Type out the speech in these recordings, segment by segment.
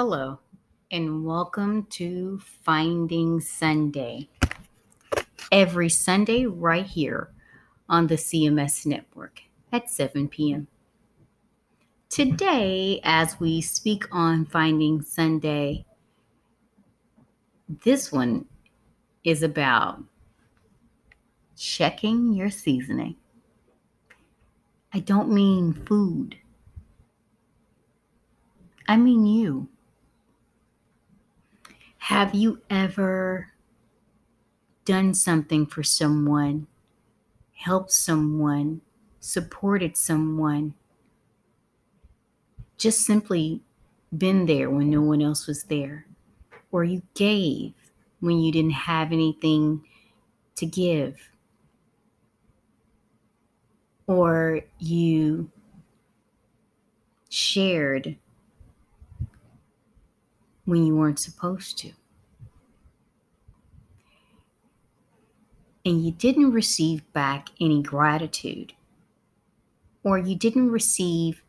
Hello, and welcome to Finding Sunday. Every Sunday, right here on the CMS network at 7 p.m. Today, as we speak on Finding Sunday, this one is about checking your seasoning. I don't mean food. I mean you. Have you ever done something for someone, helped someone, supported someone, just simply been there when no one else was there? Or you gave when you didn't have anything to give? Or you shared when you weren't supposed to. And you didn't receive back any gratitude, or you didn't receive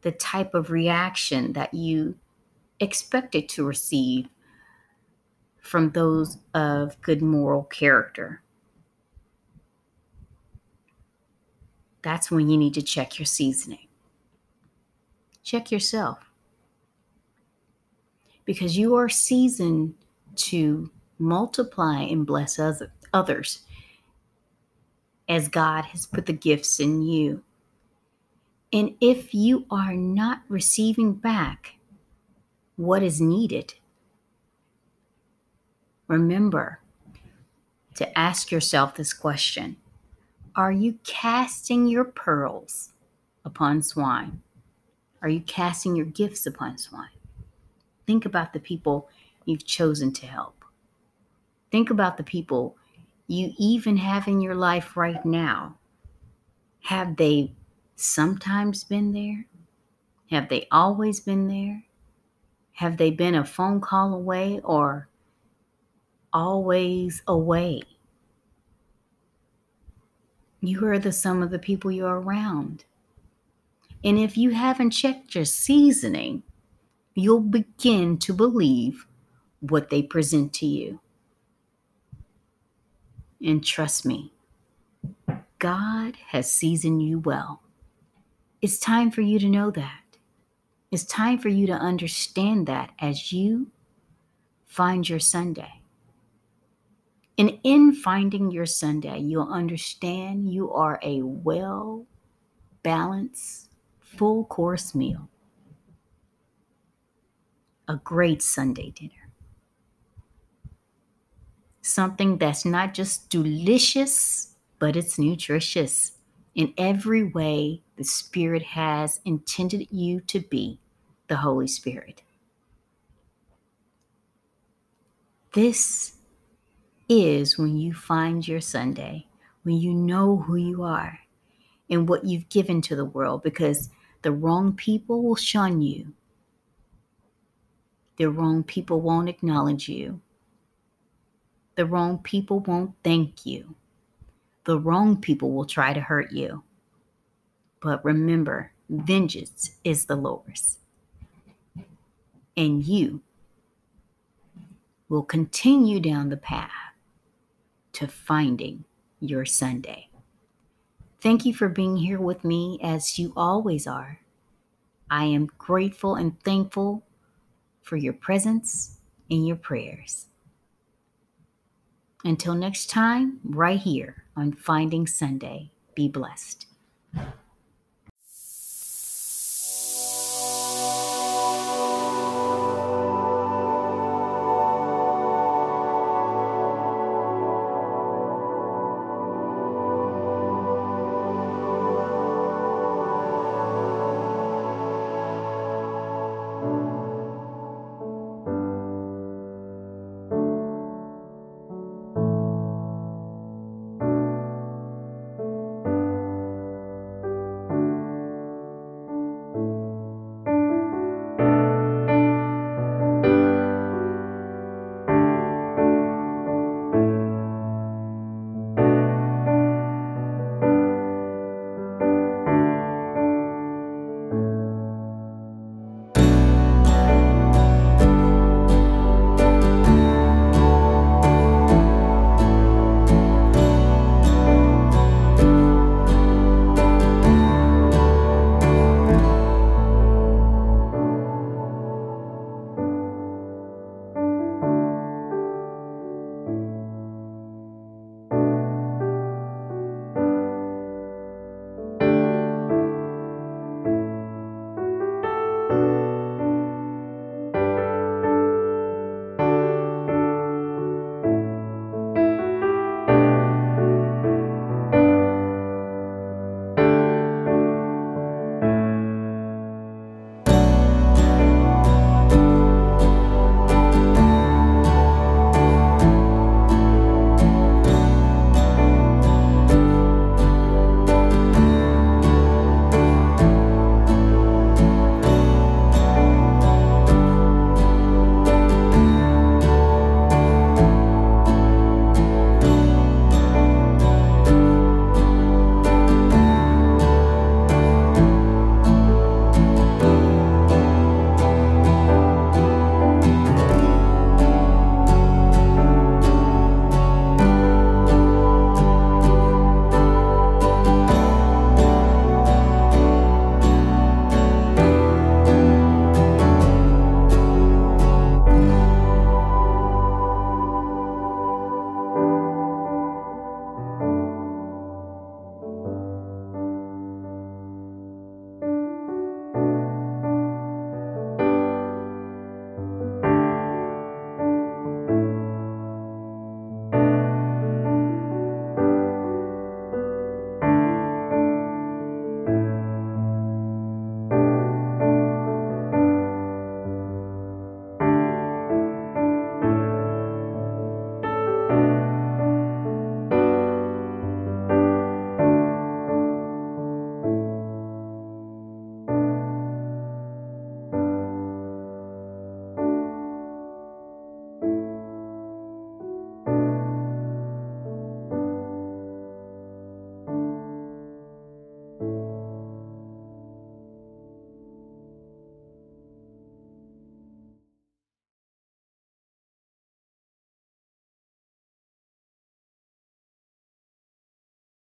the type of reaction that you expected to receive from those of good moral character. That's when you need to check your seasoning. Check yourself because you are seasoned to multiply and bless others as God has put the gifts in you. And if you are not receiving back what is needed, remember to ask yourself this question Are you casting your pearls upon swine? Are you casting your gifts upon swine? Think about the people you've chosen to help. Think about the people you even have in your life right now. Have they sometimes been there? Have they always been there? Have they been a phone call away or always away? You are the sum of the people you're around. And if you haven't checked your seasoning, you'll begin to believe what they present to you. And trust me, God has seasoned you well. It's time for you to know that. It's time for you to understand that as you find your Sunday. And in finding your Sunday, you'll understand you are a well balanced, full course meal a great Sunday dinner. Something that's not just delicious, but it's nutritious in every way the Spirit has intended you to be the Holy Spirit. This is when you find your Sunday, when you know who you are and what you've given to the world, because the wrong people will shun you the wrong people won't acknowledge you. The wrong people won't thank you. The wrong people will try to hurt you. But remember, vengeance is the Lord's. And you will continue down the path to finding your Sunday. Thank you for being here with me as you always are. I am grateful and thankful for your presence and your prayers. Until next time, right here on Finding Sunday, be blessed.